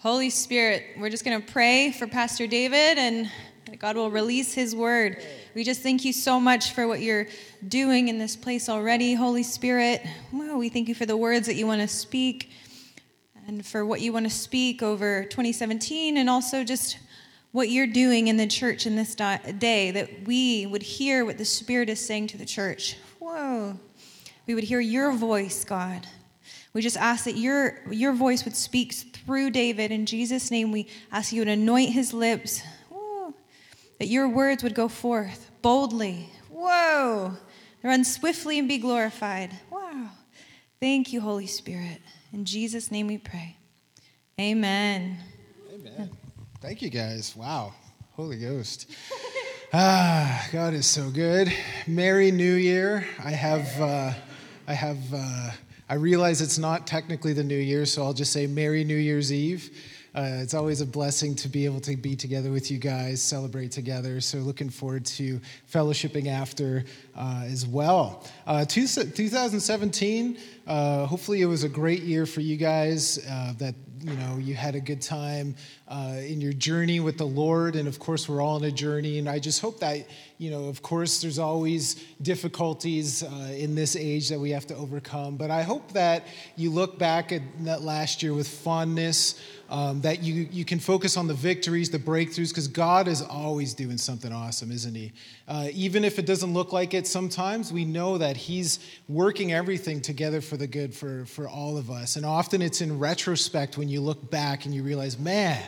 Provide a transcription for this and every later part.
Holy Spirit, we're just going to pray for Pastor David and God will release his word. We just thank you so much for what you're doing in this place already, Holy Spirit. We thank you for the words that you want to speak and for what you want to speak over 2017 and also just what you're doing in the church in this day, that we would hear what the Spirit is saying to the church. Whoa. We would hear your voice, God. We just ask that your, your voice would speak through David. In Jesus' name, we ask you to anoint his lips, Whoa. that your words would go forth boldly. Whoa. Run swiftly and be glorified. Wow. Thank you, Holy Spirit. In Jesus' name we pray. Amen. Amen. Thank you guys. Wow. Holy Ghost. ah, God is so good. Merry New Year. I have, uh, I have, uh, I realize it's not technically the New Year, so I'll just say Merry New Year's Eve. Uh, it's always a blessing to be able to be together with you guys, celebrate together. So, looking forward to fellowshipping after uh, as well. Uh, two, 2017, uh, hopefully, it was a great year for you guys. Uh, that you know you had a good time uh, in your journey with the lord and of course we're all on a journey and i just hope that you know of course there's always difficulties in this age that we have to overcome but i hope that you look back at that last year with fondness um, that you, you can focus on the victories, the breakthroughs, because God is always doing something awesome, isn't He? Uh, even if it doesn't look like it sometimes, we know that He's working everything together for the good for, for all of us. And often it's in retrospect when you look back and you realize, man,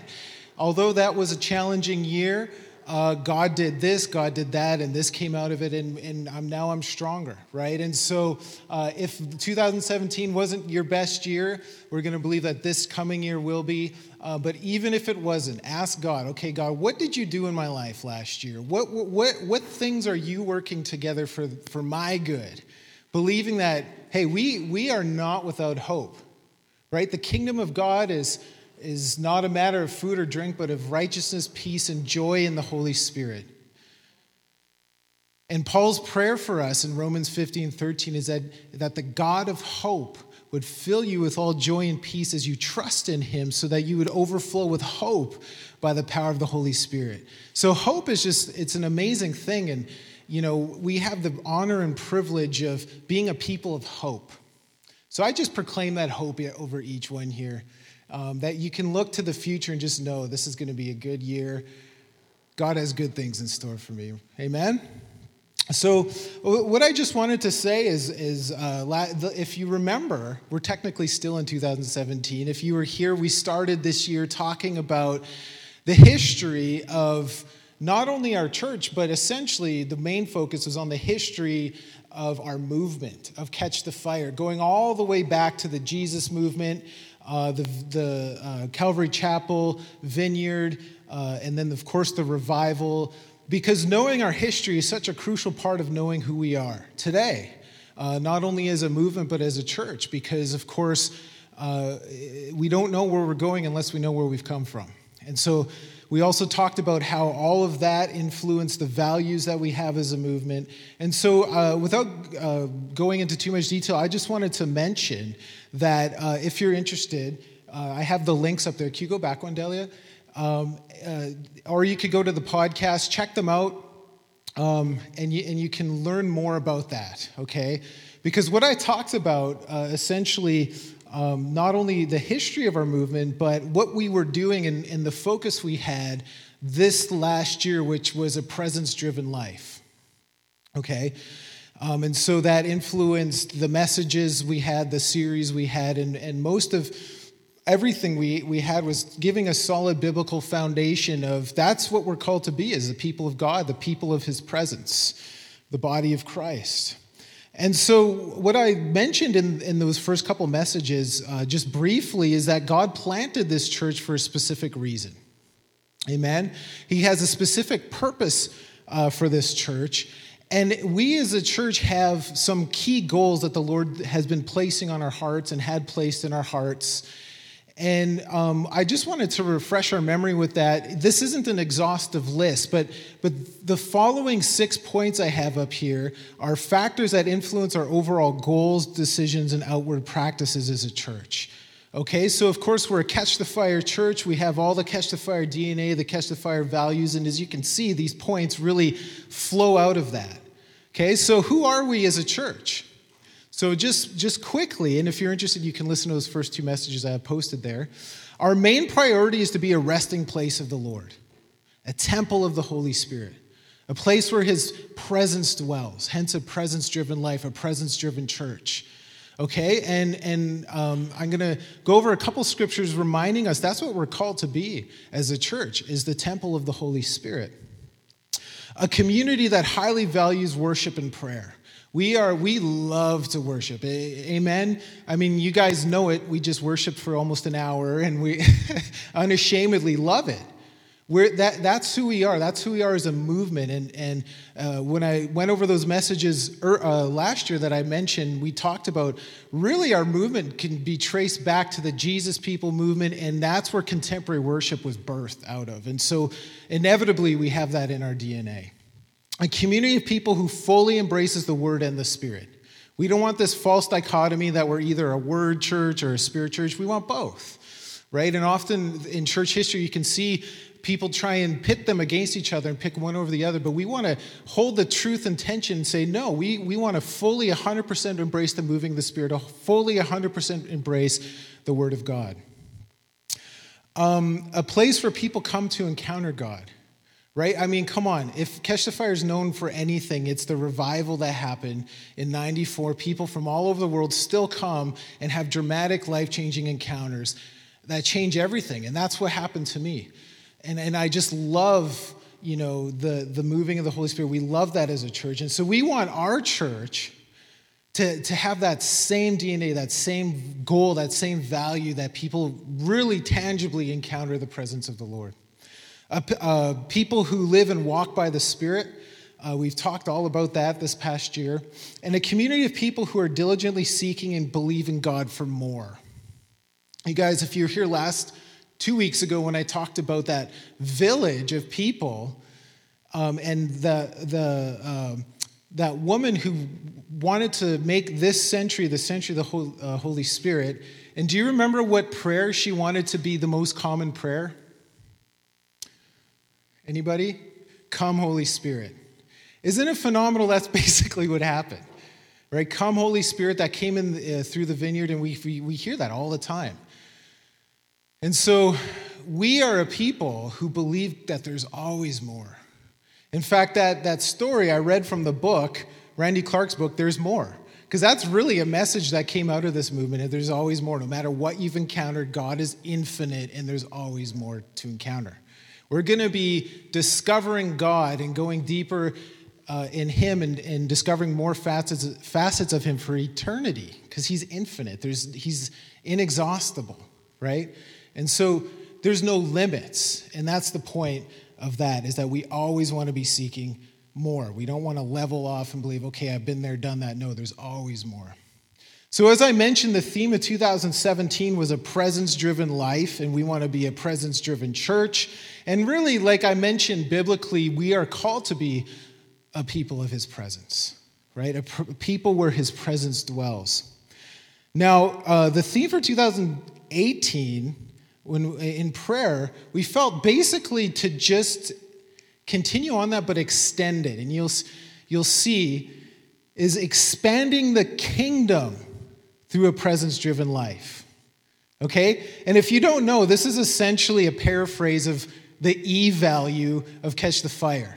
although that was a challenging year, uh, God did this, God did that, and this came out of it, and, and I'm, now I'm stronger, right? And so, uh, if 2017 wasn't your best year, we're going to believe that this coming year will be. Uh, but even if it wasn't, ask God, okay, God, what did you do in my life last year? What, what, what, what things are you working together for, for my good? Believing that, hey, we, we are not without hope, right? The kingdom of God is is not a matter of food or drink, but of righteousness, peace, and joy in the Holy Spirit. And Paul's prayer for us in Romans 15 13 is that, that the God of hope would fill you with all joy and peace as you trust in him, so that you would overflow with hope by the power of the Holy Spirit. So, hope is just, it's an amazing thing. And, you know, we have the honor and privilege of being a people of hope. So, I just proclaim that hope over each one here um, that you can look to the future and just know this is going to be a good year. God has good things in store for me. Amen? So, what I just wanted to say is, is uh, if you remember, we're technically still in 2017. If you were here, we started this year talking about the history of not only our church, but essentially the main focus was on the history of our movement, of Catch the Fire, going all the way back to the Jesus movement, uh, the, the uh, Calvary Chapel, Vineyard, uh, and then, of course, the revival. Because knowing our history is such a crucial part of knowing who we are today, uh, not only as a movement, but as a church. Because, of course, uh, we don't know where we're going unless we know where we've come from. And so, we also talked about how all of that influenced the values that we have as a movement. And so, uh, without uh, going into too much detail, I just wanted to mention that uh, if you're interested, uh, I have the links up there. Can you go back one, Delia? Um, uh, or you could go to the podcast, check them out, um, and, you, and you can learn more about that, okay? Because what I talked about uh, essentially um, not only the history of our movement, but what we were doing and, and the focus we had this last year, which was a presence driven life. Okay? Um, and so that influenced the messages we had, the series we had, and, and most of everything we, we had was giving a solid biblical foundation of that's what we're called to be as the people of God, the people of his presence, the body of Christ. And so, what I mentioned in, in those first couple messages, uh, just briefly, is that God planted this church for a specific reason. Amen? He has a specific purpose uh, for this church. And we as a church have some key goals that the Lord has been placing on our hearts and had placed in our hearts and um, I just wanted to refresh our memory with that. This isn't an exhaustive list, but, but the following six points I have up here are factors that influence our overall goals, decisions, and outward practices as a church. Okay, so of course we're a Catch the Fire church. We have all the Catch the Fire DNA, the Catch the Fire values, and as you can see, these points really flow out of that. Okay, so who are we as a church? So just just quickly, and if you're interested, you can listen to those first two messages I have posted there. Our main priority is to be a resting place of the Lord, a temple of the Holy Spirit, a place where His presence dwells. Hence, a presence-driven life, a presence-driven church okay and and um, i'm going to go over a couple scriptures reminding us that's what we're called to be as a church is the temple of the holy spirit a community that highly values worship and prayer. We are we love to worship. Amen? I mean you guys know it. We just worshiped for almost an hour and we unashamedly love it we're, that, that's who we are. That's who we are as a movement. And, and uh, when I went over those messages er, uh, last year that I mentioned, we talked about really our movement can be traced back to the Jesus people movement, and that's where contemporary worship was birthed out of. And so, inevitably, we have that in our DNA. A community of people who fully embraces the word and the spirit. We don't want this false dichotomy that we're either a word church or a spirit church. We want both right? And often in church history, you can see people try and pit them against each other and pick one over the other, but we want to hold the truth and tension and say, no, we, we want to fully 100% embrace the moving of the Spirit, fully 100% embrace the Word of God. Um, a place where people come to encounter God, right? I mean, come on. If Catch the Fire is known for anything, it's the revival that happened in 94. People from all over the world still come and have dramatic, life changing encounters that change everything. And that's what happened to me. And, and I just love, you know, the, the moving of the Holy Spirit. We love that as a church. And so we want our church to, to have that same DNA, that same goal, that same value that people really tangibly encounter the presence of the Lord. Uh, uh, people who live and walk by the Spirit. Uh, we've talked all about that this past year. And a community of people who are diligently seeking and believing God for more. You guys, if you're here last two weeks ago when I talked about that village of people um, and the, the, um, that woman who wanted to make this century the century of the Holy, uh, Holy Spirit. And do you remember what prayer she wanted to be the most common prayer? Anybody? Come, Holy Spirit. Isn't it phenomenal? That's basically what happened, right? Come, Holy Spirit, that came in uh, through the vineyard, and we, we, we hear that all the time. And so we are a people who believe that there's always more. In fact, that, that story I read from the book, Randy Clark's book, There's More. Because that's really a message that came out of this movement. There's always more. No matter what you've encountered, God is infinite and there's always more to encounter. We're going to be discovering God and going deeper uh, in Him and, and discovering more facets, facets of Him for eternity because He's infinite. There's, he's inexhaustible, right? And so there's no limits. And that's the point of that is that we always want to be seeking more. We don't want to level off and believe, okay, I've been there, done that. No, there's always more. So, as I mentioned, the theme of 2017 was a presence driven life, and we want to be a presence driven church. And really, like I mentioned biblically, we are called to be a people of his presence, right? A pr- people where his presence dwells. Now, uh, the theme for 2018 when in prayer, we felt basically to just continue on that, but extend it. And you'll, you'll see is expanding the kingdom through a presence driven life. Okay? And if you don't know, this is essentially a paraphrase of the E value of Catch the Fire.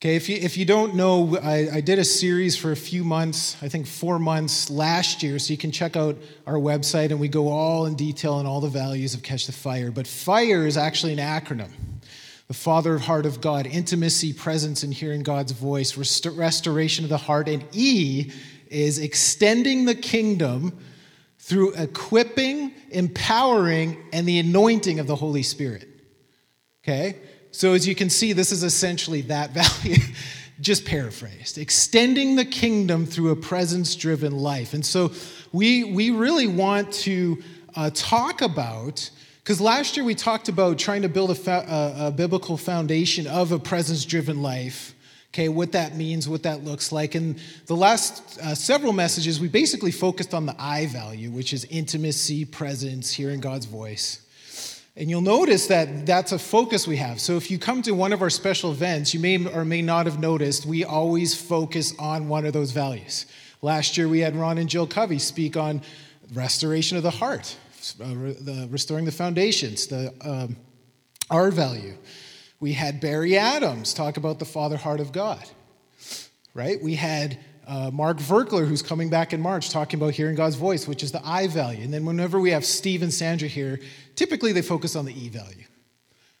Okay, if you, if you don't know, I, I, did a series for a few months, I think four months last year, so you can check out our website and we go all in detail on all the values of Catch the Fire. But FIRE is actually an acronym the Father of Heart of God, intimacy, presence, and hearing God's voice, rest- restoration of the heart. And E is extending the kingdom through equipping, empowering, and the anointing of the Holy Spirit. Okay? So, as you can see, this is essentially that value, just paraphrased, extending the kingdom through a presence driven life. And so, we, we really want to uh, talk about, because last year we talked about trying to build a, fa- a, a biblical foundation of a presence driven life, Okay, what that means, what that looks like. And the last uh, several messages, we basically focused on the I value, which is intimacy, presence, hearing God's voice. And you'll notice that that's a focus we have. So if you come to one of our special events, you may or may not have noticed we always focus on one of those values. Last year, we had Ron and Jill Covey speak on restoration of the heart, uh, the restoring the foundations, the um, R value. We had Barry Adams talk about the father heart of God, right? We had uh, Mark Virkler, who's coming back in March, talking about hearing God's voice, which is the I value. And then whenever we have Steve and Sandra here, typically they focus on the E value.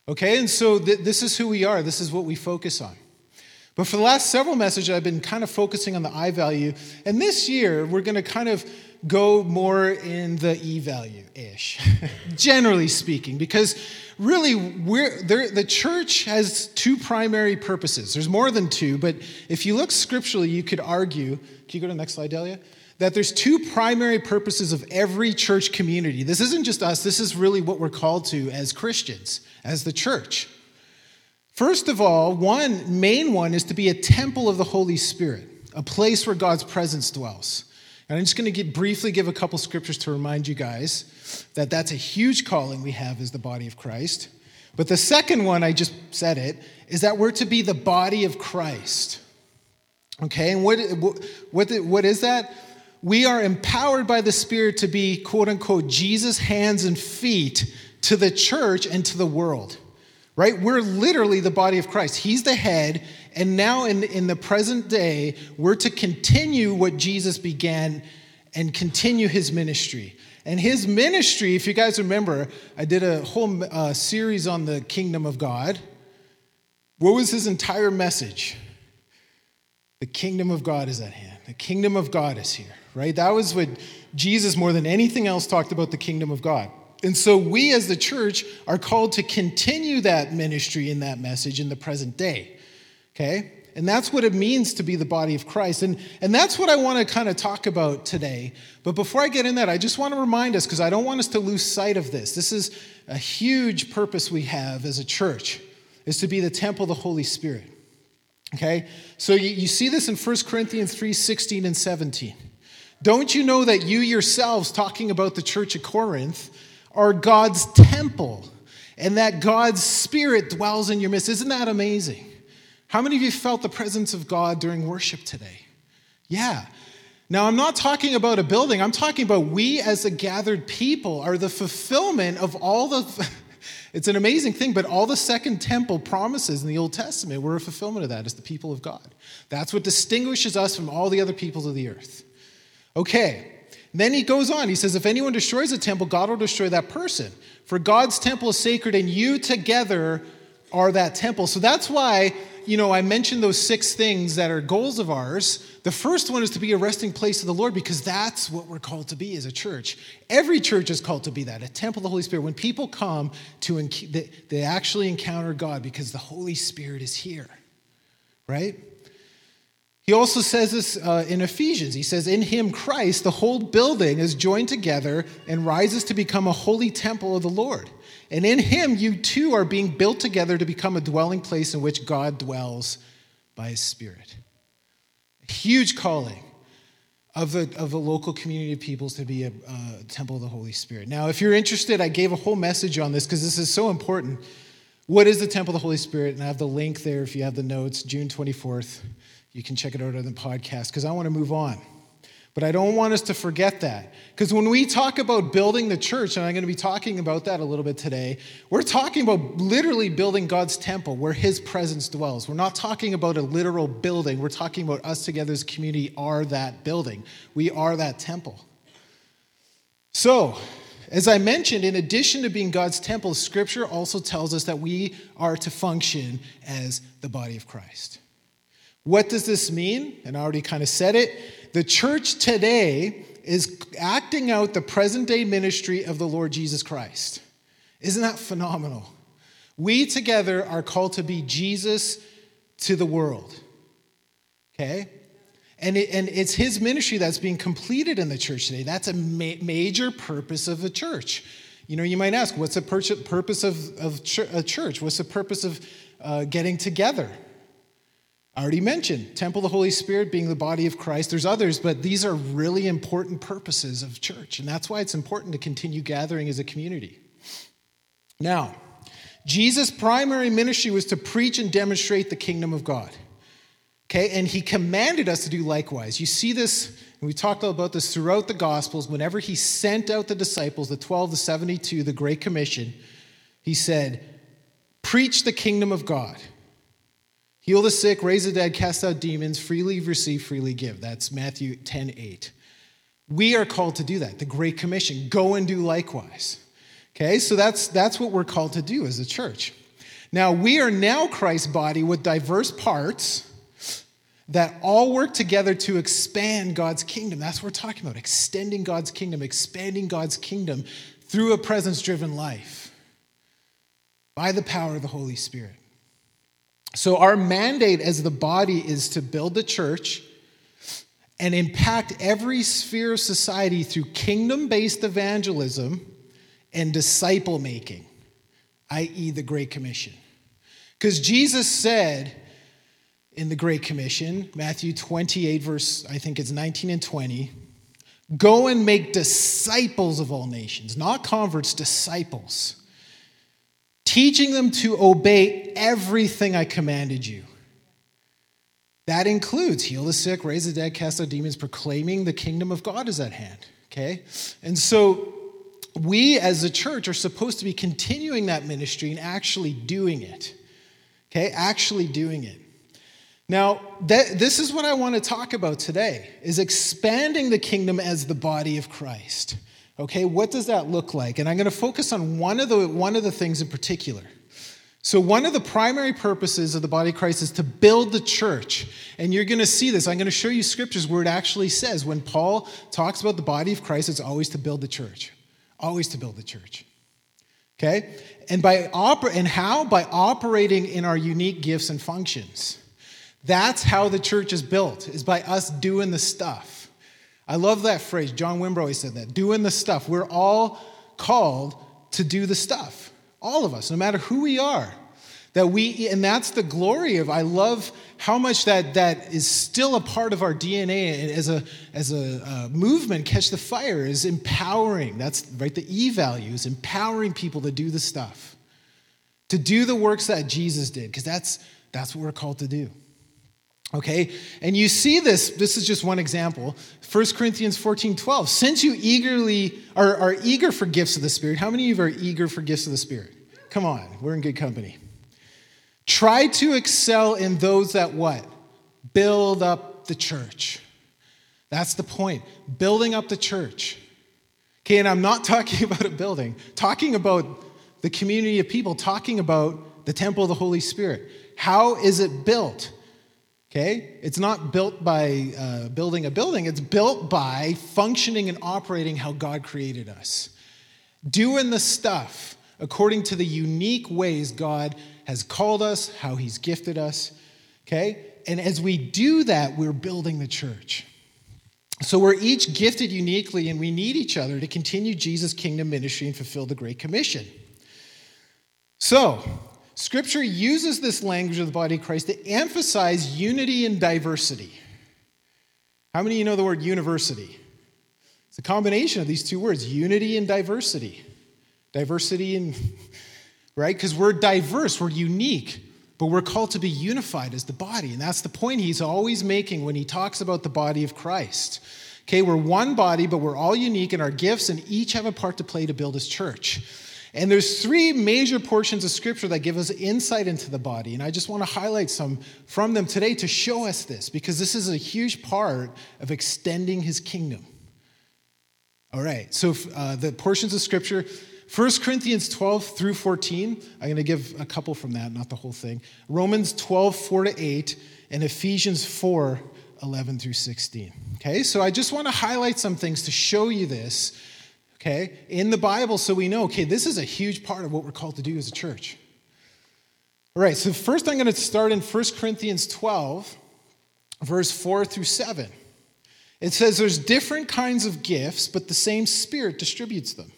Okay, and so th- this is who we are, this is what we focus on. But for the last several messages, I've been kind of focusing on the I value. And this year, we're going to kind of go more in the E value ish, generally speaking, because really the church has two primary purposes. There's more than two, but if you look scripturally, you could argue. Can you go to the next slide, Delia? That there's two primary purposes of every church community. This isn't just us, this is really what we're called to as Christians, as the church. First of all, one main one is to be a temple of the Holy Spirit, a place where God's presence dwells. And I'm just going to briefly give a couple scriptures to remind you guys that that's a huge calling we have as the body of Christ. But the second one, I just said it, is that we're to be the body of Christ. Okay, and what, what, what is that? We are empowered by the Spirit to be, quote unquote, Jesus' hands and feet to the church and to the world right? We're literally the body of Christ. He's the head. And now, in, in the present day, we're to continue what Jesus began and continue his ministry. And his ministry, if you guys remember, I did a whole uh, series on the kingdom of God. What was his entire message? The kingdom of God is at hand. The kingdom of God is here, right? That was what Jesus, more than anything else, talked about the kingdom of God. And so we as the church are called to continue that ministry in that message in the present day. Okay? And that's what it means to be the body of Christ. And, and that's what I want to kind of talk about today. But before I get in that, I just want to remind us, because I don't want us to lose sight of this. This is a huge purpose we have as a church, is to be the temple of the Holy Spirit. Okay? So you, you see this in 1 Corinthians 3 16 and 17. Don't you know that you yourselves, talking about the church of Corinth, are God's temple and that God's Spirit dwells in your midst. Isn't that amazing? How many of you felt the presence of God during worship today? Yeah. Now, I'm not talking about a building, I'm talking about we as a gathered people are the fulfillment of all the. It's an amazing thing, but all the second temple promises in the Old Testament were a fulfillment of that as the people of God. That's what distinguishes us from all the other peoples of the earth. Okay, then he goes on. He says, If anyone destroys a temple, God will destroy that person. For God's temple is sacred, and you together are that temple. So that's why, you know, I mentioned those six things that are goals of ours. The first one is to be a resting place of the Lord because that's what we're called to be as a church. Every church is called to be that, a temple of the Holy Spirit. When people come to, they actually encounter God because the Holy Spirit is here, right? He also says this uh, in Ephesians. He says, In him, Christ, the whole building is joined together and rises to become a holy temple of the Lord. And in him, you too are being built together to become a dwelling place in which God dwells by his Spirit. A huge calling of a, of a local community of peoples to be a, a temple of the Holy Spirit. Now, if you're interested, I gave a whole message on this because this is so important. What is the temple of the Holy Spirit? And I have the link there if you have the notes, June 24th. You can check it out on the podcast because I want to move on. But I don't want us to forget that. Because when we talk about building the church, and I'm going to be talking about that a little bit today, we're talking about literally building God's temple where his presence dwells. We're not talking about a literal building. We're talking about us together as community are that building. We are that temple. So, as I mentioned, in addition to being God's temple, scripture also tells us that we are to function as the body of Christ. What does this mean? And I already kind of said it. The church today is acting out the present day ministry of the Lord Jesus Christ. Isn't that phenomenal? We together are called to be Jesus to the world. Okay? And, it, and it's his ministry that's being completed in the church today. That's a ma- major purpose of the church. You know, you might ask, what's the purpose of, of ch- a church? What's the purpose of uh, getting together? Already mentioned temple of the Holy Spirit being the body of Christ. There's others, but these are really important purposes of church. And that's why it's important to continue gathering as a community. Now, Jesus' primary ministry was to preach and demonstrate the kingdom of God. Okay, and he commanded us to do likewise. You see this, and we talked about this throughout the Gospels. Whenever he sent out the disciples, the 12, the 72, the Great Commission, he said, Preach the kingdom of God. Heal the sick, raise the dead, cast out demons, freely receive, freely give. That's Matthew 10 8. We are called to do that, the Great Commission. Go and do likewise. Okay, so that's, that's what we're called to do as a church. Now, we are now Christ's body with diverse parts that all work together to expand God's kingdom. That's what we're talking about extending God's kingdom, expanding God's kingdom through a presence driven life by the power of the Holy Spirit. So, our mandate as the body is to build the church and impact every sphere of society through kingdom based evangelism and disciple making, i.e., the Great Commission. Because Jesus said in the Great Commission, Matthew 28, verse, I think it's 19 and 20, go and make disciples of all nations, not converts, disciples teaching them to obey everything I commanded you. That includes heal the sick, raise the dead, cast out demons, proclaiming the kingdom of God is at hand. Okay? And so we as a church are supposed to be continuing that ministry and actually doing it. Okay? Actually doing it. Now, that, this is what I want to talk about today is expanding the kingdom as the body of Christ. Okay, what does that look like? And I'm going to focus on one of the, one of the things in particular. So, one of the primary purposes of the body of Christ is to build the church. And you're going to see this. I'm going to show you scriptures where it actually says when Paul talks about the body of Christ, it's always to build the church. Always to build the church. Okay? And by oper- and how? By operating in our unique gifts and functions. That's how the church is built, is by us doing the stuff. I love that phrase. John Wimber always said that doing the stuff. We're all called to do the stuff. All of us, no matter who we are. That we, and that's the glory of, I love how much that, that is still a part of our DNA as a, as a uh, movement, Catch the Fire, is empowering. That's right, the E value is empowering people to do the stuff, to do the works that Jesus did, because that's, that's what we're called to do. Okay, and you see this, this is just one example. 1 Corinthians 14 12. Since you eagerly are, are eager for gifts of the Spirit, how many of you are eager for gifts of the Spirit? Come on, we're in good company. Try to excel in those that what? Build up the church. That's the point. Building up the church. Okay, and I'm not talking about a building, talking about the community of people, talking about the temple of the Holy Spirit. How is it built? Okay? It's not built by uh, building a building, it's built by functioning and operating how God created us. Doing the stuff according to the unique ways God has called us, how He's gifted us. Okay? And as we do that, we're building the church. So we're each gifted uniquely, and we need each other to continue Jesus' kingdom ministry and fulfill the Great Commission. So, Scripture uses this language of the body of Christ to emphasize unity and diversity. How many of you know the word university? It's a combination of these two words unity and diversity. Diversity and, right? Because we're diverse, we're unique, but we're called to be unified as the body. And that's the point he's always making when he talks about the body of Christ. Okay, we're one body, but we're all unique in our gifts and each have a part to play to build his church. And there's three major portions of scripture that give us insight into the body. And I just want to highlight some from them today to show us this, because this is a huge part of extending his kingdom. All right, so uh, the portions of scripture 1 Corinthians 12 through 14, I'm going to give a couple from that, not the whole thing. Romans 12, 4 to 8, and Ephesians 4, 11 through 16. Okay, so I just want to highlight some things to show you this okay, in the Bible so we know, okay, this is a huge part of what we're called to do as a church. All right, so first I'm going to start in 1 Corinthians 12, verse 4 through 7. It says there's different kinds of gifts, but the same Spirit distributes them.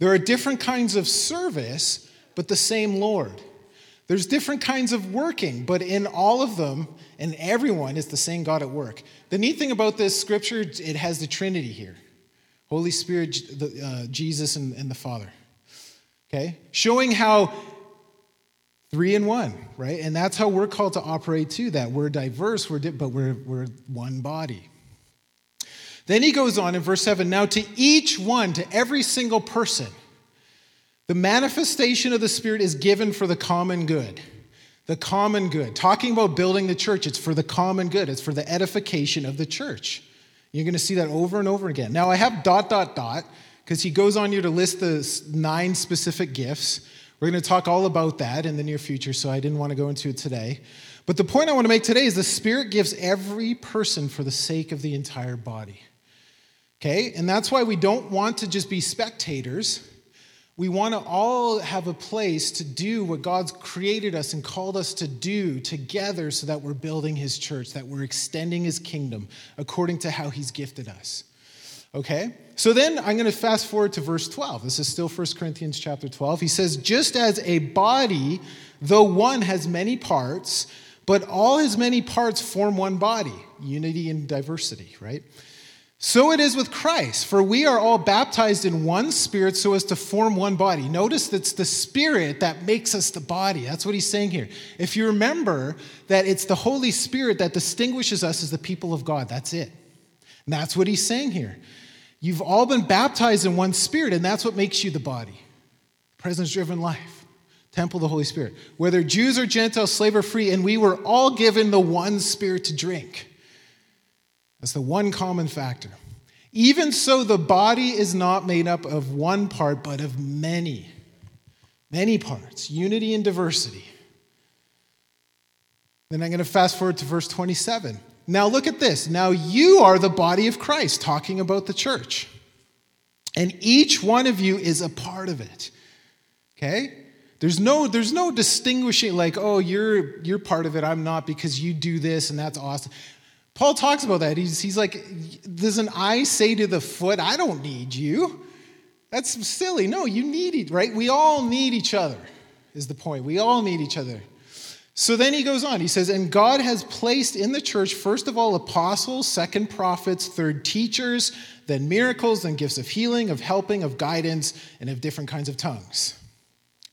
There are different kinds of service, but the same Lord. There's different kinds of working, but in all of them and everyone is the same God at work. The neat thing about this scripture, it has the Trinity here Holy Spirit, uh, Jesus, and, and the Father. Okay? Showing how three in one, right? And that's how we're called to operate too, that we're diverse, we're di- but we're, we're one body. Then he goes on in verse 7 now to each one, to every single person, the manifestation of the Spirit is given for the common good. The common good. Talking about building the church, it's for the common good, it's for the edification of the church. You're going to see that over and over again. Now, I have dot, dot, dot, because he goes on here to list the nine specific gifts. We're going to talk all about that in the near future, so I didn't want to go into it today. But the point I want to make today is the Spirit gives every person for the sake of the entire body. Okay? And that's why we don't want to just be spectators. We want to all have a place to do what God's created us and called us to do together so that we're building His church, that we're extending His kingdom according to how He's gifted us. Okay? So then I'm going to fast forward to verse 12. This is still 1 Corinthians chapter 12. He says, Just as a body, though one has many parts, but all his many parts form one body, unity and diversity, right? So it is with Christ, for we are all baptized in one spirit so as to form one body. Notice that's the spirit that makes us the body. That's what he's saying here. If you remember that it's the Holy Spirit that distinguishes us as the people of God, that's it. And that's what he's saying here. You've all been baptized in one spirit, and that's what makes you the body. Presence driven life, temple of the Holy Spirit. Whether Jews or Gentiles, slave or free, and we were all given the one spirit to drink. That's the one common factor. Even so, the body is not made up of one part, but of many. Many parts, unity and diversity. Then I'm going to fast forward to verse 27. Now, look at this. Now, you are the body of Christ, talking about the church. And each one of you is a part of it. Okay? There's no, there's no distinguishing, like, oh, you're, you're part of it, I'm not, because you do this, and that's awesome. Paul talks about that. He's, he's like, Does an eye say to the foot, I don't need you? That's silly. No, you need it, right? We all need each other, is the point. We all need each other. So then he goes on. He says, And God has placed in the church, first of all, apostles, second, prophets, third, teachers, then miracles, then gifts of healing, of helping, of guidance, and of different kinds of tongues.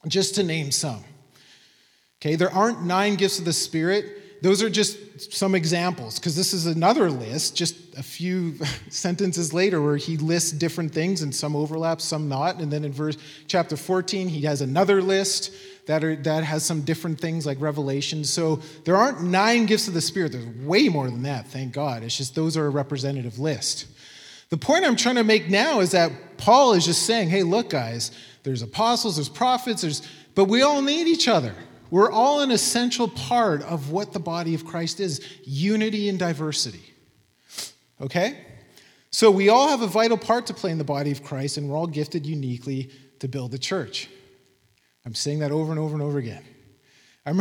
Just to name some. Okay, there aren't nine gifts of the Spirit those are just some examples, because this is another list, just a few sentences later, where he lists different things and some overlap, some not. And then in verse chapter 14, he has another list that, are, that has some different things like Revelation. So there aren't nine gifts of the Spirit. There's way more than that, thank God. It's just those are a representative list. The point I'm trying to make now is that Paul is just saying, hey, look, guys, there's apostles, there's prophets, there's, but we all need each other. We're all an essential part of what the body of Christ is unity and diversity. Okay? So we all have a vital part to play in the body of Christ, and we're all gifted uniquely to build the church. I'm saying that over and over and over again. I'm,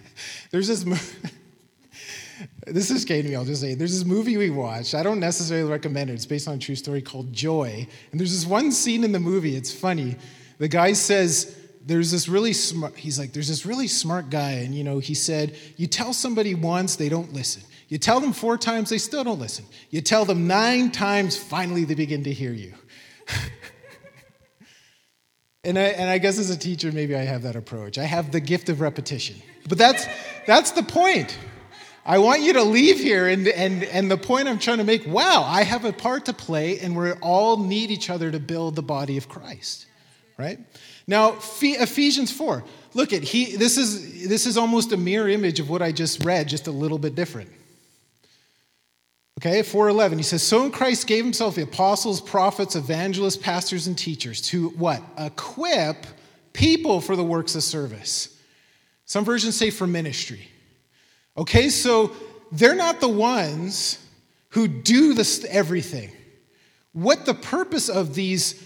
there's this. this is kidding me, I'll just say. There's this movie we watched. I don't necessarily recommend it. It's based on a true story called Joy. And there's this one scene in the movie, it's funny. The guy says, there's this really smart, he's like, there's this really smart guy. And, you know, he said, you tell somebody once, they don't listen. You tell them four times, they still don't listen. You tell them nine times, finally they begin to hear you. and, I, and I guess as a teacher, maybe I have that approach. I have the gift of repetition. But that's, that's the point. I want you to leave here, and, and, and the point I'm trying to make wow, I have a part to play, and we all need each other to build the body of Christ, right? Now, Ephesians 4. Look at he this is this is almost a mirror image of what I just read, just a little bit different. Okay, 411. He says, So in Christ gave himself the apostles, prophets, evangelists, pastors, and teachers to what? Equip people for the works of service. Some versions say for ministry. Okay, so they're not the ones who do this everything. What the purpose of these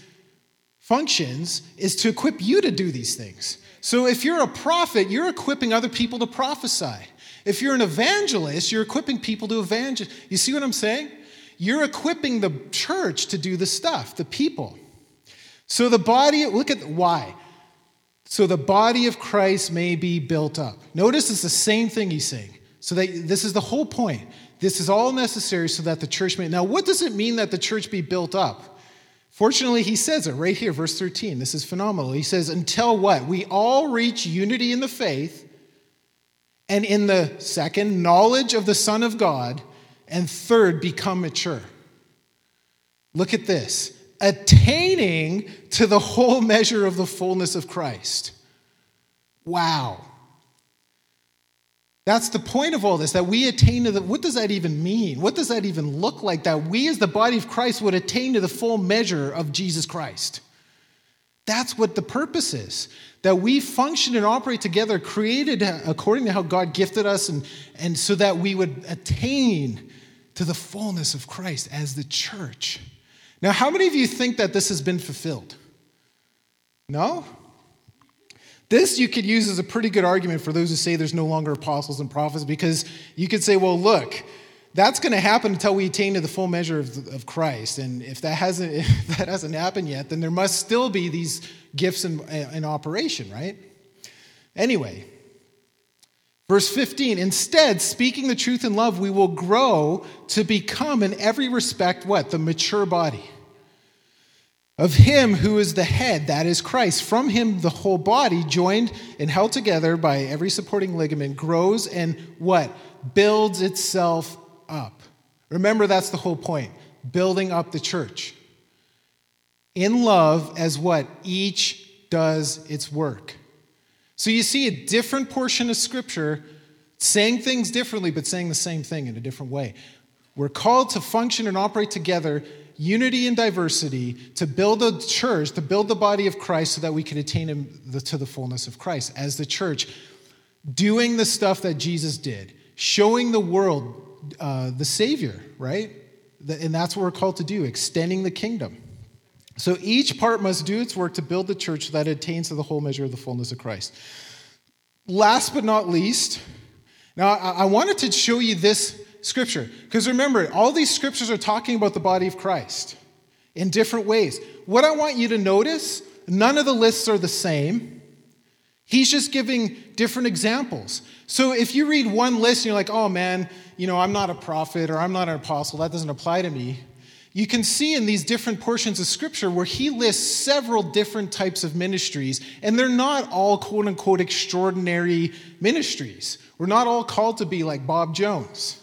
functions is to equip you to do these things. So if you're a prophet, you're equipping other people to prophesy. If you're an evangelist, you're equipping people to evangelize. You see what I'm saying? You're equipping the church to do the stuff, the people. So the body, look at why. so the body of Christ may be built up. Notice it's the same thing he's saying. So that this is the whole point. This is all necessary so that the church may. Now, what does it mean that the church be built up? Fortunately, he says it right here, verse 13. This is phenomenal. He says, Until what? We all reach unity in the faith and in the second, knowledge of the Son of God, and third, become mature. Look at this attaining to the whole measure of the fullness of Christ. Wow. That's the point of all this, that we attain to the, what does that even mean? What does that even look like? That we as the body of Christ would attain to the full measure of Jesus Christ. That's what the purpose is. That we function and operate together, created according to how God gifted us, and, and so that we would attain to the fullness of Christ as the church. Now, how many of you think that this has been fulfilled? No? This you could use as a pretty good argument for those who say there's no longer apostles and prophets, because you could say, well, look, that's going to happen until we attain to the full measure of, of Christ. And if that, hasn't, if that hasn't happened yet, then there must still be these gifts in, in operation, right? Anyway, verse 15 instead, speaking the truth in love, we will grow to become in every respect what? The mature body of him who is the head, that is Christ. From him, the whole body, joined and held together by every supporting ligament, grows and what? Builds itself up. Remember, that's the whole point building up the church. In love, as what? Each does its work. So you see a different portion of Scripture saying things differently, but saying the same thing in a different way. We're called to function and operate together, unity and diversity, to build a church, to build the body of Christ so that we can attain to the fullness of Christ as the church, doing the stuff that Jesus did, showing the world uh, the Savior, right? And that's what we're called to do, extending the kingdom. So each part must do its work to build the church so that it attains to the whole measure of the fullness of Christ. Last but not least, now I wanted to show you this scripture because remember, all these scriptures are talking about the body of Christ in different ways. What I want you to notice, none of the lists are the same. He's just giving different examples. So if you read one list and you're like, oh man, you know, I'm not a prophet or I'm not an apostle, that doesn't apply to me. You can see in these different portions of scripture where he lists several different types of ministries, and they're not all quote unquote extraordinary ministries. We're not all called to be like Bob Jones.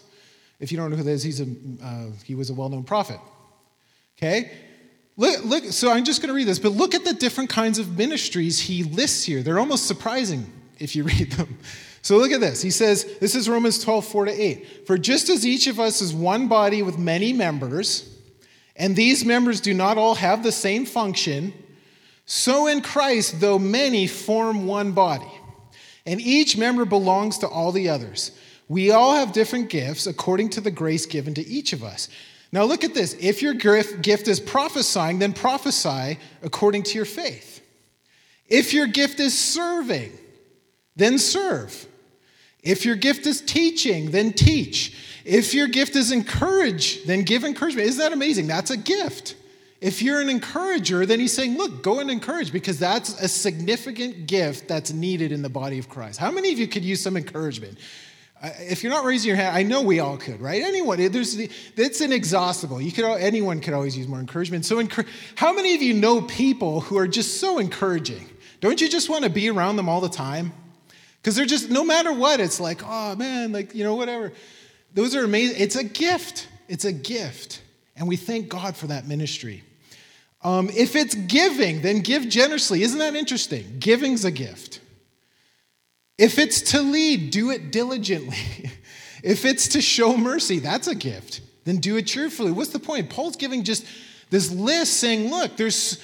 If you don't know who that is, he's a, uh, he was a well known prophet. Okay? Look, look, so I'm just going to read this, but look at the different kinds of ministries he lists here. They're almost surprising if you read them. So look at this. He says, this is Romans 12, 4 to 8. For just as each of us is one body with many members, and these members do not all have the same function, so in Christ, though many form one body, and each member belongs to all the others. We all have different gifts according to the grace given to each of us. Now, look at this. If your gift is prophesying, then prophesy according to your faith. If your gift is serving, then serve. If your gift is teaching, then teach. If your gift is encourage, then give encouragement. Isn't that amazing? That's a gift. If you're an encourager, then he's saying, look, go and encourage because that's a significant gift that's needed in the body of Christ. How many of you could use some encouragement? If you're not raising your hand, I know we all could, right? Anyone, there's it's inexhaustible. You could, anyone could always use more encouragement. So, how many of you know people who are just so encouraging? Don't you just want to be around them all the time? Because they're just, no matter what, it's like, oh man, like, you know, whatever. Those are amazing. It's a gift. It's a gift. And we thank God for that ministry. Um, if it's giving, then give generously. Isn't that interesting? Giving's a gift. If it's to lead, do it diligently. if it's to show mercy, that's a gift. Then do it cheerfully. What's the point? Paul's giving just this list saying, look, there's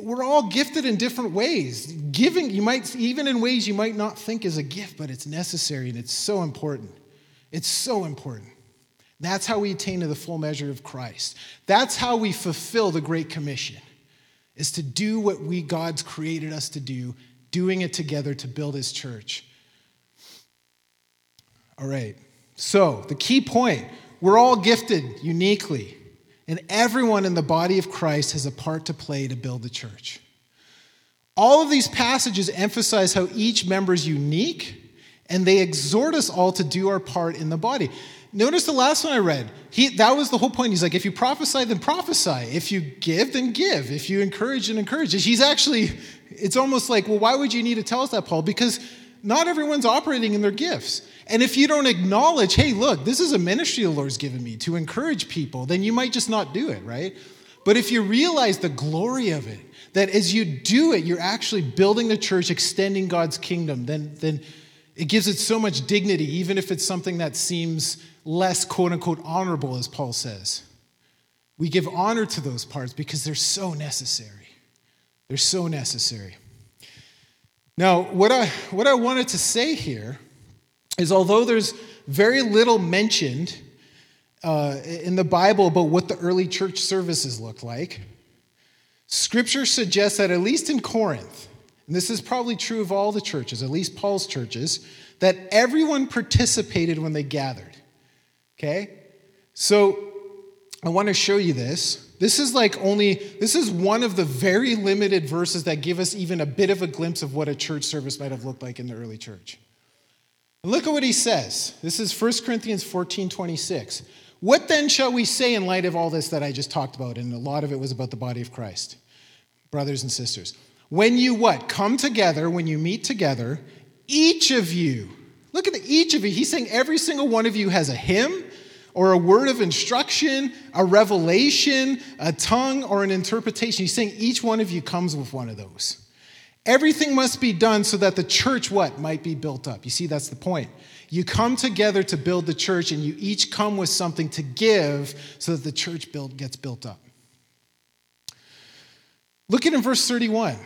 we're all gifted in different ways. Giving, you might, even in ways you might not think is a gift, but it's necessary and it's so important. It's so important. That's how we attain to the full measure of Christ. That's how we fulfill the Great Commission, is to do what we, God's created us to do, doing it together to build His church. All right. So, the key point we're all gifted uniquely, and everyone in the body of Christ has a part to play to build the church. All of these passages emphasize how each member is unique and they exhort us all to do our part in the body. Notice the last one I read. He, that was the whole point. He's like, if you prophesy, then prophesy. If you give, then give. If you encourage, then encourage. He's actually, it's almost like, well, why would you need to tell us that, Paul? Because not everyone's operating in their gifts. And if you don't acknowledge, hey, look, this is a ministry the Lord's given me to encourage people, then you might just not do it, right? But if you realize the glory of it, that as you do it, you're actually building the church, extending God's kingdom, then, then it gives it so much dignity, even if it's something that seems less quote unquote honorable, as Paul says. We give honor to those parts because they're so necessary. They're so necessary. Now, what I, what I wanted to say here is although there's very little mentioned uh, in the Bible about what the early church services look like, scripture suggests that at least in Corinth, and this is probably true of all the churches, at least Paul's churches, that everyone participated when they gathered. Okay? So I want to show you this. This is like only, this is one of the very limited verses that give us even a bit of a glimpse of what a church service might have looked like in the early church. look at what he says. This is 1 Corinthians 14 26. What then shall we say in light of all this that I just talked about? And a lot of it was about the body of Christ, brothers and sisters. When you what? Come together, when you meet together, each of you, look at the, each of you. He's saying every single one of you has a hymn or a word of instruction, a revelation, a tongue, or an interpretation. He's saying each one of you comes with one of those. Everything must be done so that the church, what? Might be built up. You see, that's the point. You come together to build the church, and you each come with something to give so that the church build, gets built up. Look at in verse 31.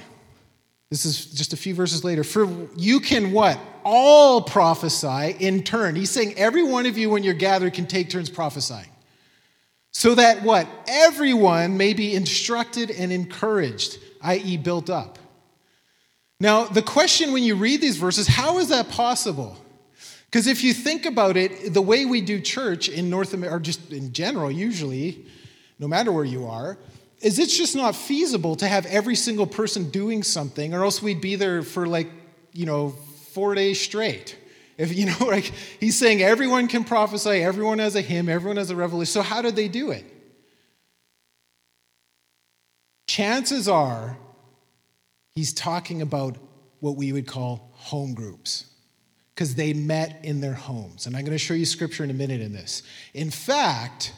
This is just a few verses later. For you can what? All prophesy in turn. He's saying every one of you, when you're gathered, can take turns prophesying. So that what? Everyone may be instructed and encouraged, i.e., built up. Now, the question when you read these verses, how is that possible? Because if you think about it, the way we do church in North America, or just in general, usually, no matter where you are, is it's just not feasible to have every single person doing something, or else we'd be there for like, you know, four days straight. If you know, like he's saying everyone can prophesy, everyone has a hymn, everyone has a revelation. So how did they do it? Chances are he's talking about what we would call home groups because they met in their homes. And I'm going to show you scripture in a minute in this. In fact,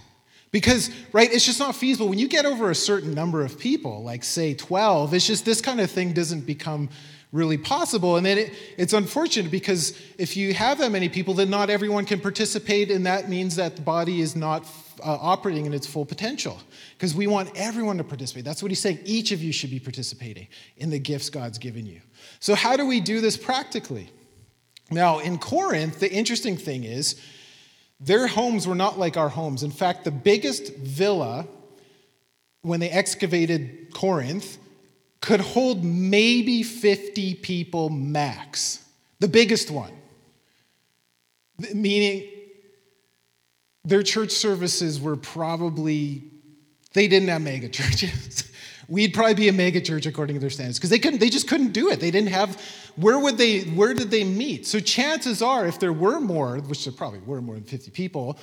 because, right, it's just not feasible. When you get over a certain number of people, like say 12, it's just this kind of thing doesn't become really possible. And then it, it's unfortunate because if you have that many people, then not everyone can participate, and that means that the body is not uh, operating in its full potential. Because we want everyone to participate. That's what he's saying. Each of you should be participating in the gifts God's given you. So, how do we do this practically? Now, in Corinth, the interesting thing is, their homes were not like our homes. In fact, the biggest villa, when they excavated Corinth, could hold maybe 50 people max. The biggest one. Meaning, their church services were probably, they didn't have mega churches. We'd probably be a mega church according to their standards because they couldn't, they just couldn't do it. They didn't have where would they, where did they meet? So chances are, if there were more, which there probably were more than 50 people,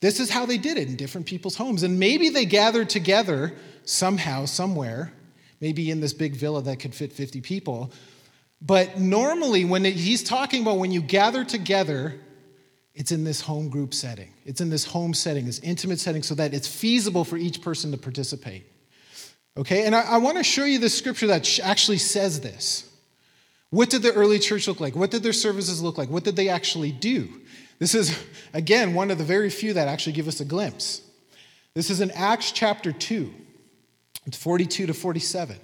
this is how they did it in different people's homes. And maybe they gathered together somehow, somewhere, maybe in this big villa that could fit 50 people. But normally, when he's talking about when you gather together, it's in this home group setting. It's in this home setting, this intimate setting, so that it's feasible for each person to participate. Okay, and I, I want to show you the scripture that actually says this. What did the early church look like? What did their services look like? What did they actually do? This is, again, one of the very few that actually give us a glimpse. This is in Acts chapter 2, it's 42 to 47.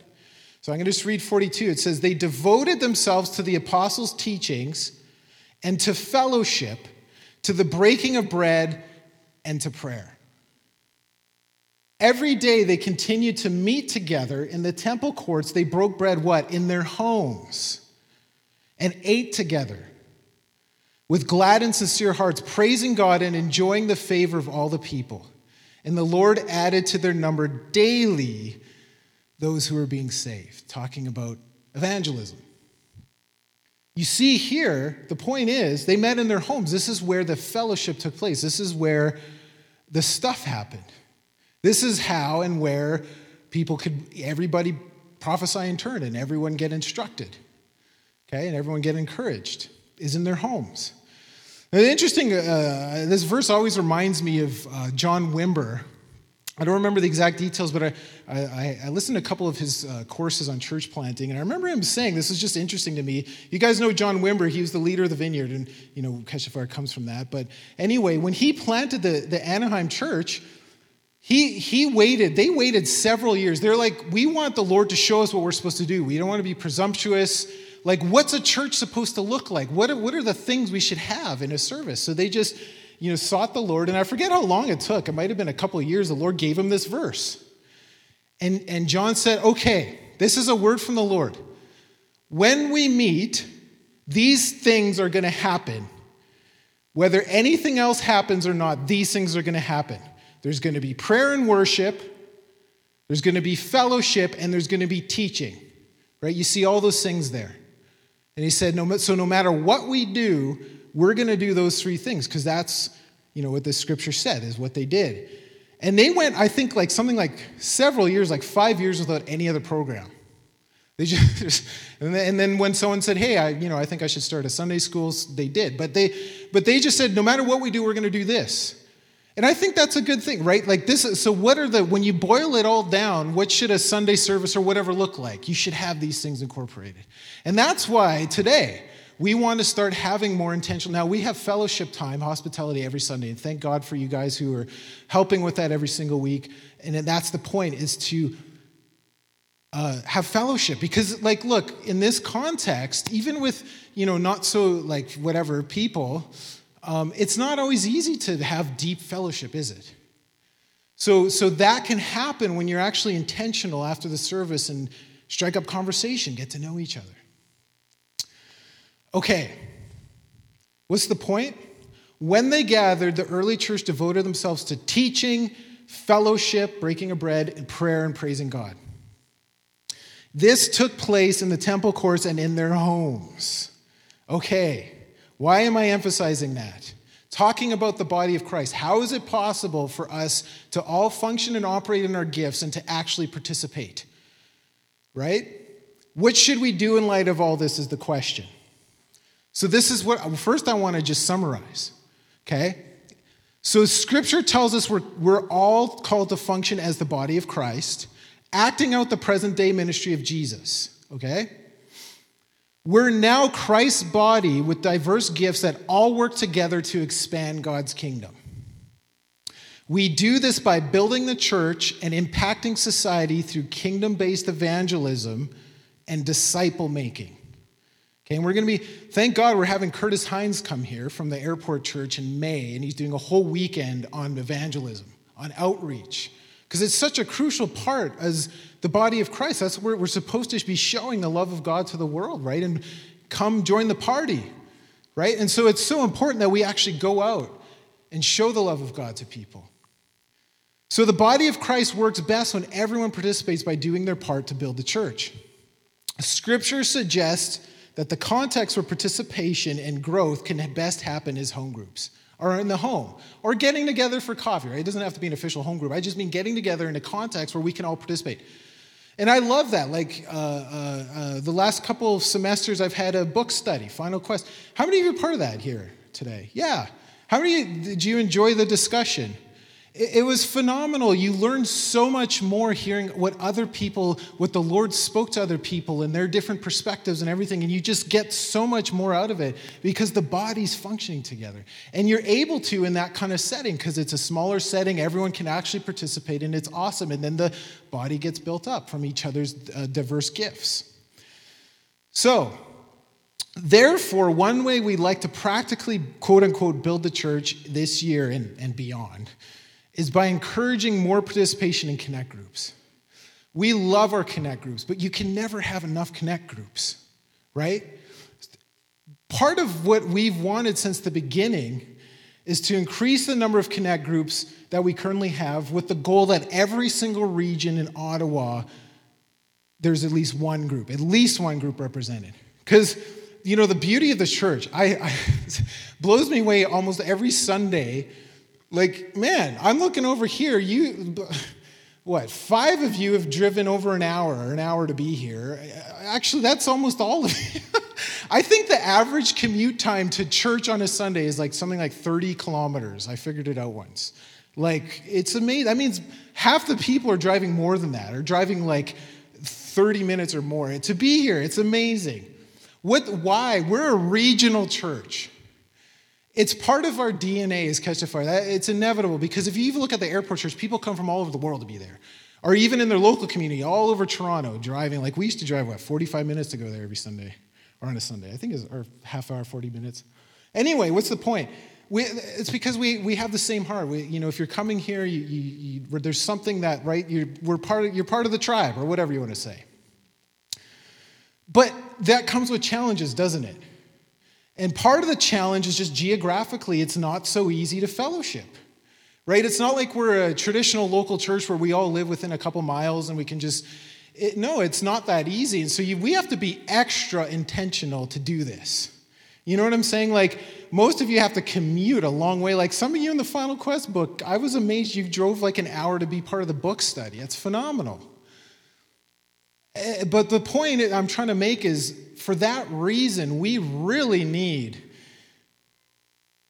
So I'm going to just read 42. It says, They devoted themselves to the apostles' teachings and to fellowship, to the breaking of bread, and to prayer. Every day they continued to meet together in the temple courts. They broke bread, what? In their homes and ate together with glad and sincere hearts, praising God and enjoying the favor of all the people. And the Lord added to their number daily those who were being saved, talking about evangelism. You see here, the point is, they met in their homes. This is where the fellowship took place. This is where the stuff happened. This is how and where people could, everybody prophesy in turn and everyone get instructed. Okay, and everyone get encouraged, is in their homes. Now, interesting, uh, this verse always reminds me of uh, John Wimber, I don't remember the exact details, but I, I, I listened to a couple of his uh, courses on church planting, and I remember him saying, this is just interesting to me. You guys know John Wimber, he was the leader of the vineyard, and, you know, Catch the Fire comes from that. But anyway, when he planted the, the Anaheim church, he, he waited, they waited several years. They're like, we want the Lord to show us what we're supposed to do. We don't want to be presumptuous. Like, what's a church supposed to look like? What are, what are the things we should have in a service? So they just you know, sought the Lord, and I forget how long it took. It might have been a couple of years. The Lord gave him this verse. And, and John said, Okay, this is a word from the Lord. When we meet, these things are going to happen. Whether anything else happens or not, these things are going to happen. There's going to be prayer and worship, there's going to be fellowship, and there's going to be teaching. Right? You see all those things there. And he said, no, So no matter what we do, we're going to do those three things because that's, you know, what the scripture said is what they did. And they went, I think, like something like several years, like five years without any other program. They just, and then when someone said, "Hey, I, you know, I think I should start a Sunday school," they did. But they, but they just said, "No matter what we do, we're going to do this." And I think that's a good thing, right? Like this. is, So, what are the when you boil it all down? What should a Sunday service or whatever look like? You should have these things incorporated, and that's why today we want to start having more intentional. Now, we have fellowship time, hospitality every Sunday, and thank God for you guys who are helping with that every single week. And that's the point, is to uh, have fellowship. Because, like, look, in this context, even with, you know, not so, like, whatever people, um, it's not always easy to have deep fellowship, is it? So, so that can happen when you're actually intentional after the service and strike up conversation, get to know each other. Okay, what's the point? When they gathered, the early church devoted themselves to teaching, fellowship, breaking of bread, and prayer and praising God. This took place in the temple courts and in their homes. Okay, why am I emphasizing that? Talking about the body of Christ. How is it possible for us to all function and operate in our gifts and to actually participate? Right? What should we do in light of all this is the question. So, this is what, first, I want to just summarize, okay? So, scripture tells us we're, we're all called to function as the body of Christ, acting out the present day ministry of Jesus, okay? We're now Christ's body with diverse gifts that all work together to expand God's kingdom. We do this by building the church and impacting society through kingdom based evangelism and disciple making. Okay, and we're going to be, thank God we're having Curtis Hines come here from the airport church in May, and he's doing a whole weekend on evangelism, on outreach, because it's such a crucial part as the body of Christ. That's where we're supposed to be showing the love of God to the world, right? And come join the party, right? And so it's so important that we actually go out and show the love of God to people. So the body of Christ works best when everyone participates by doing their part to build the church. Scripture suggests that the context for participation and growth can best happen is home groups or in the home or getting together for coffee, right? It doesn't have to be an official home group. I just mean getting together in a context where we can all participate. And I love that. Like uh, uh, uh, the last couple of semesters, I've had a book study, Final Quest. How many of you are part of that here today? Yeah. How many did you enjoy the discussion? It was phenomenal. You learned so much more hearing what other people, what the Lord spoke to other people and their different perspectives and everything. And you just get so much more out of it because the body's functioning together. And you're able to in that kind of setting because it's a smaller setting. Everyone can actually participate and it's awesome. And then the body gets built up from each other's uh, diverse gifts. So, therefore, one way we'd like to practically, quote unquote, build the church this year and, and beyond is by encouraging more participation in connect groups. We love our connect groups, but you can never have enough connect groups, right? Part of what we've wanted since the beginning is to increase the number of connect groups that we currently have with the goal that every single region in Ottawa there's at least one group, at least one group represented. Because, you know, the beauty of the church, I, I blows me away almost every Sunday. Like, man, I'm looking over here. You, what, five of you have driven over an hour, an hour to be here. Actually, that's almost all of you. I think the average commute time to church on a Sunday is like something like 30 kilometers. I figured it out once. Like, it's amazing. That means half the people are driving more than that, or driving like 30 minutes or more to be here. It's amazing. What, why? We're a regional church. It's part of our DNA as Catch the Fire. It's inevitable because if you even look at the airport church, people come from all over the world to be there. Or even in their local community, all over Toronto, driving. Like we used to drive, what, 45 minutes to go there every Sunday? Or on a Sunday. I think it's or half hour, 40 minutes. Anyway, what's the point? We, it's because we, we have the same heart. We, you know, if you're coming here, you, you, you, there's something that, right, you're, we're part of, you're part of the tribe, or whatever you want to say. But that comes with challenges, doesn't it? And part of the challenge is just geographically, it's not so easy to fellowship, right? It's not like we're a traditional local church where we all live within a couple miles and we can just, it, no, it's not that easy. And so you, we have to be extra intentional to do this. You know what I'm saying? Like, most of you have to commute a long way. Like, some of you in the Final Quest book, I was amazed you drove like an hour to be part of the book study. That's phenomenal. Eh, but the point I'm trying to make is for that reason, we really need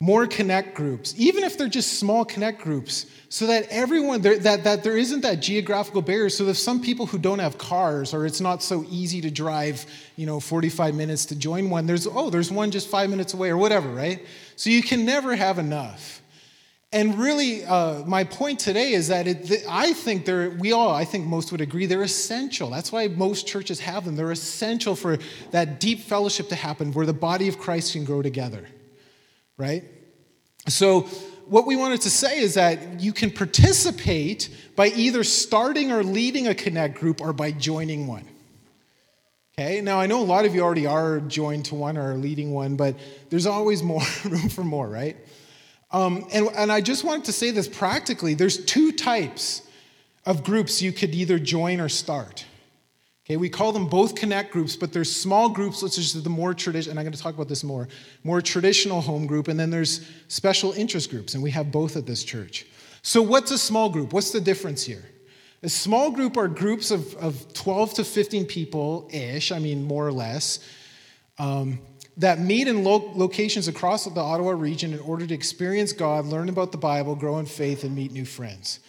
more connect groups, even if they're just small connect groups, so that everyone, that, that there isn't that geographical barrier. So if some people who don't have cars or it's not so easy to drive, you know, 45 minutes to join one, there's, oh, there's one just five minutes away or whatever, right? So you can never have enough. And really, uh, my point today is that it, I think they're, we all, I think most would agree, they're essential. That's why most churches have them. They're essential for that deep fellowship to happen where the body of Christ can grow together right? So, what we wanted to say is that you can participate by either starting or leading a connect group or by joining one. Okay, now I know a lot of you already are joined to one or are leading one, but there's always more room for more, right? Um, and, and I just wanted to say this practically there's two types of groups you could either join or start. Okay, we call them both connect groups, but there's small groups, which is the more traditional, and I'm going to talk about this more, more traditional home group, and then there's special interest groups, and we have both at this church. So, what's a small group? What's the difference here? A small group are groups of, of 12 to 15 people ish, I mean, more or less, um, that meet in lo- locations across the Ottawa region in order to experience God, learn about the Bible, grow in faith, and meet new friends.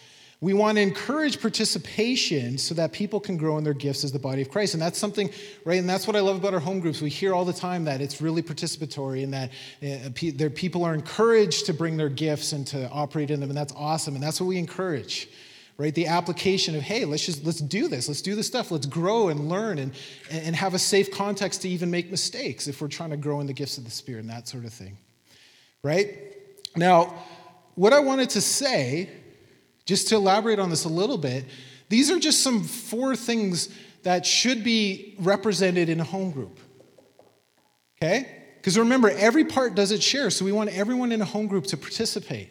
We want to encourage participation so that people can grow in their gifts as the body of Christ. And that's something, right? And that's what I love about our home groups. We hear all the time that it's really participatory and that uh, their people are encouraged to bring their gifts and to operate in them. And that's awesome. And that's what we encourage right the application of hey let's just let's do this let's do this stuff let's grow and learn and and have a safe context to even make mistakes if we're trying to grow in the gifts of the spirit and that sort of thing right now what i wanted to say just to elaborate on this a little bit, these are just some four things that should be represented in a home group. Okay? Because remember, every part does its share, so we want everyone in a home group to participate.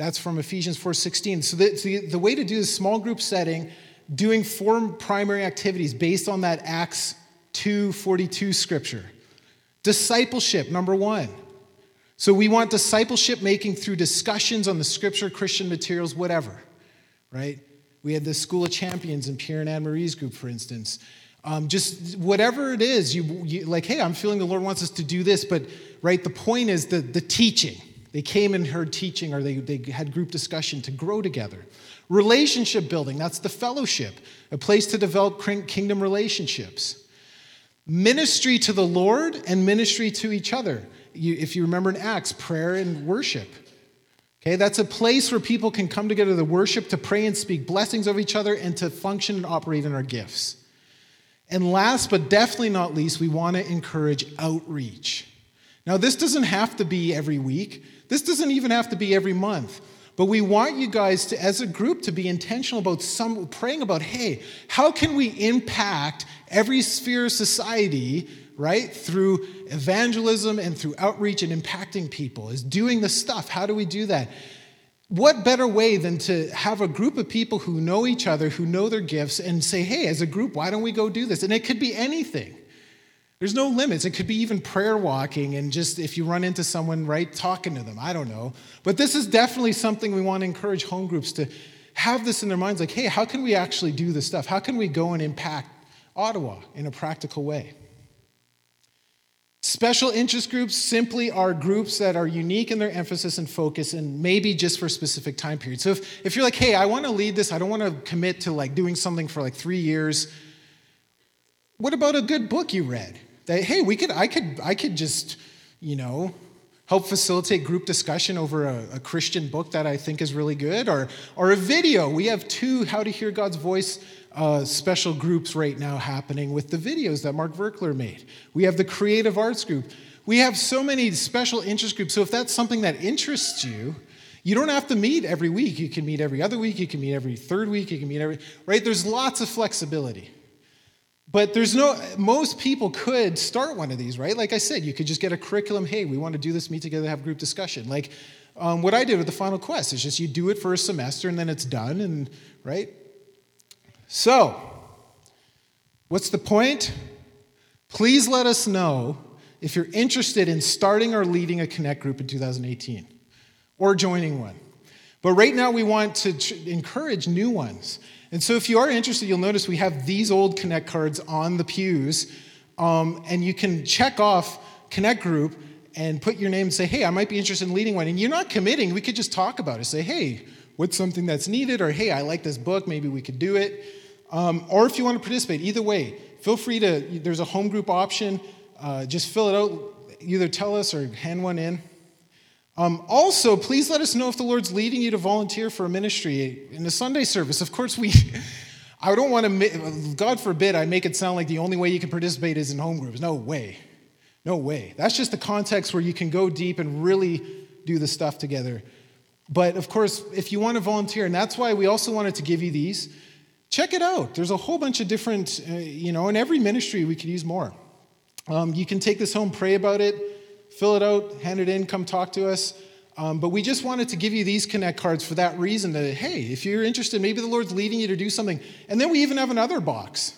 That's from Ephesians 4:16. So the, the, the way to do this small group setting, doing four primary activities based on that Acts 2:42 scripture. Discipleship, number one. So we want discipleship making through discussions on the scripture, Christian materials, whatever, right? We had the School of Champions in Pierre and Anne Marie's group, for instance. Um, just whatever it is, you, you like, hey, I'm feeling the Lord wants us to do this, but right, the point is the, the teaching. They came and heard teaching or they, they had group discussion to grow together. Relationship building, that's the fellowship, a place to develop kingdom relationships. Ministry to the Lord and ministry to each other you, if you remember in Acts, prayer and worship. Okay, that's a place where people can come together to worship, to pray and speak blessings of each other, and to function and operate in our gifts. And last but definitely not least, we want to encourage outreach. Now, this doesn't have to be every week, this doesn't even have to be every month. But we want you guys to, as a group, to be intentional about some praying about, hey, how can we impact every sphere of society right? Through evangelism and through outreach and impacting people, is doing the stuff. How do we do that? what better way than to have a group of people who know each other, who know their gifts, and say, hey, as a group, why don't we go do this? And it could be anything. There's no limits. It could be even prayer walking and just if you run into someone, right, talking to them. I don't know. But this is definitely something we want to encourage home groups to have this in their minds like, hey, how can we actually do this stuff? How can we go and impact Ottawa in a practical way? Special interest groups simply are groups that are unique in their emphasis and focus and maybe just for a specific time period. So if, if you're like, hey, I want to lead this, I don't want to commit to like doing something for like three years, what about a good book you read? That, hey, we could, I could, I could just, you know, help facilitate group discussion over a, a, Christian book that I think is really good, or, or a video. We have two How to Hear God's Voice uh, special groups right now happening with the videos that Mark Virkler made. We have the Creative Arts Group. We have so many special interest groups. So if that's something that interests you, you don't have to meet every week. You can meet every other week. You can meet every third week. You can meet every, right? There's lots of flexibility. But there's no, most people could start one of these, right? Like I said, you could just get a curriculum. Hey, we want to do this, meet together, have group discussion. Like um, what I did with the Final Quest is just you do it for a semester and then it's done, and right? So, what's the point? Please let us know if you're interested in starting or leading a Connect group in 2018 or joining one. But right now, we want to encourage new ones. And so, if you are interested, you'll notice we have these old Connect cards on the pews, um, and you can check off Connect Group and put your name and say, hey, I might be interested in leading one. And you're not committing, we could just talk about it. Say, hey, what's something that's needed? Or hey, I like this book, maybe we could do it. Um, or if you want to participate, either way, feel free to, there's a home group option. Uh, just fill it out, either tell us or hand one in. Um, also, please let us know if the Lord's leading you to volunteer for a ministry in the Sunday service. Of course, we. I don't want to, God forbid, I make it sound like the only way you can participate is in home groups. No way. No way. That's just the context where you can go deep and really do the stuff together. But of course, if you want to volunteer, and that's why we also wanted to give you these, check it out. There's a whole bunch of different, uh, you know, in every ministry we could use more. Um, you can take this home, pray about it, fill it out, hand it in, come talk to us. Um, but we just wanted to give you these Connect cards for that reason that, hey, if you're interested, maybe the Lord's leading you to do something. And then we even have another box.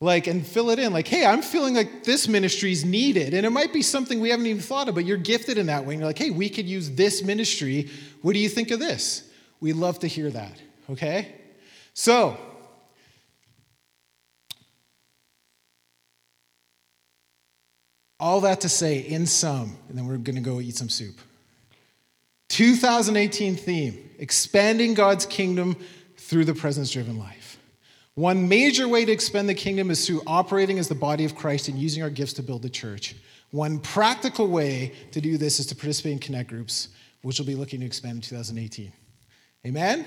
Like, and fill it in. Like, hey, I'm feeling like this ministry is needed. And it might be something we haven't even thought of, but you're gifted in that way. And you're like, hey, we could use this ministry. What do you think of this? We'd love to hear that. Okay? So, All that to say, in sum, and then we're going to go eat some soup. 2018 theme expanding God's kingdom through the presence driven life. One major way to expand the kingdom is through operating as the body of Christ and using our gifts to build the church. One practical way to do this is to participate in connect groups, which we'll be looking to expand in 2018. Amen?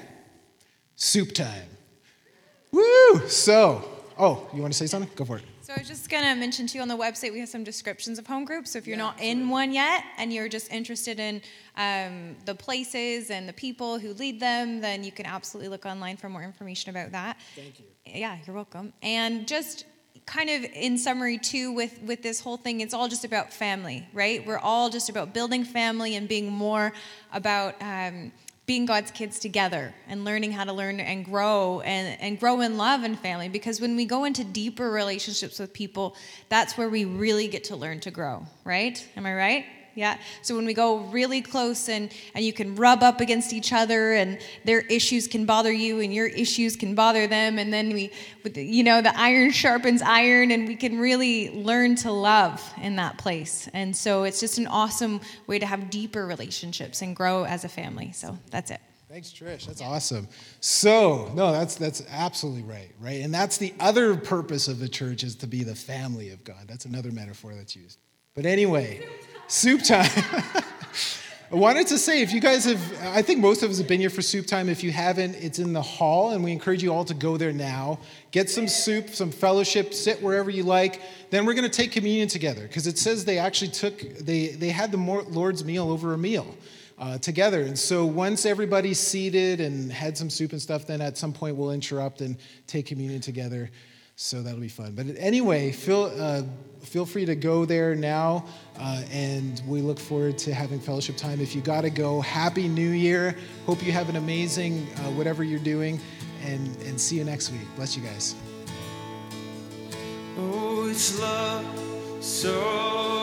Soup time. Woo! So, oh, you want to say something? Go for it. So I was just going to mention to you on the website we have some descriptions of home groups. So if you're yeah, not in one yet and you're just interested in um, the places and the people who lead them, then you can absolutely look online for more information about that. Thank you. Yeah, you're welcome. And just kind of in summary too with with this whole thing it's all just about family right we're all just about building family and being more about um, being God's kids together and learning how to learn and grow and, and grow in love and family. Because when we go into deeper relationships with people, that's where we really get to learn to grow, right? Am I right? Yeah. So when we go really close and, and you can rub up against each other and their issues can bother you and your issues can bother them. And then we, the, you know, the iron sharpens iron and we can really learn to love in that place. And so it's just an awesome way to have deeper relationships and grow as a family. So that's it. Thanks, Trish. That's awesome. So, no, that's that's absolutely right, right? And that's the other purpose of the church is to be the family of God. That's another metaphor that's used. But anyway, soup time. I wanted to say, if you guys have, I think most of us have been here for soup time. If you haven't, it's in the hall, and we encourage you all to go there now. Get some soup, some fellowship, sit wherever you like. Then we're going to take communion together because it says they actually took, they, they had the Lord's meal over a meal. Uh, together. And so once everybody's seated and had some soup and stuff, then at some point we'll interrupt and take communion together. So that'll be fun. But anyway, feel, uh, feel free to go there now, uh, and we look forward to having fellowship time. If you got to go, Happy New Year. Hope you have an amazing uh, whatever you're doing, and, and see you next week. Bless you guys. Oh, it's love so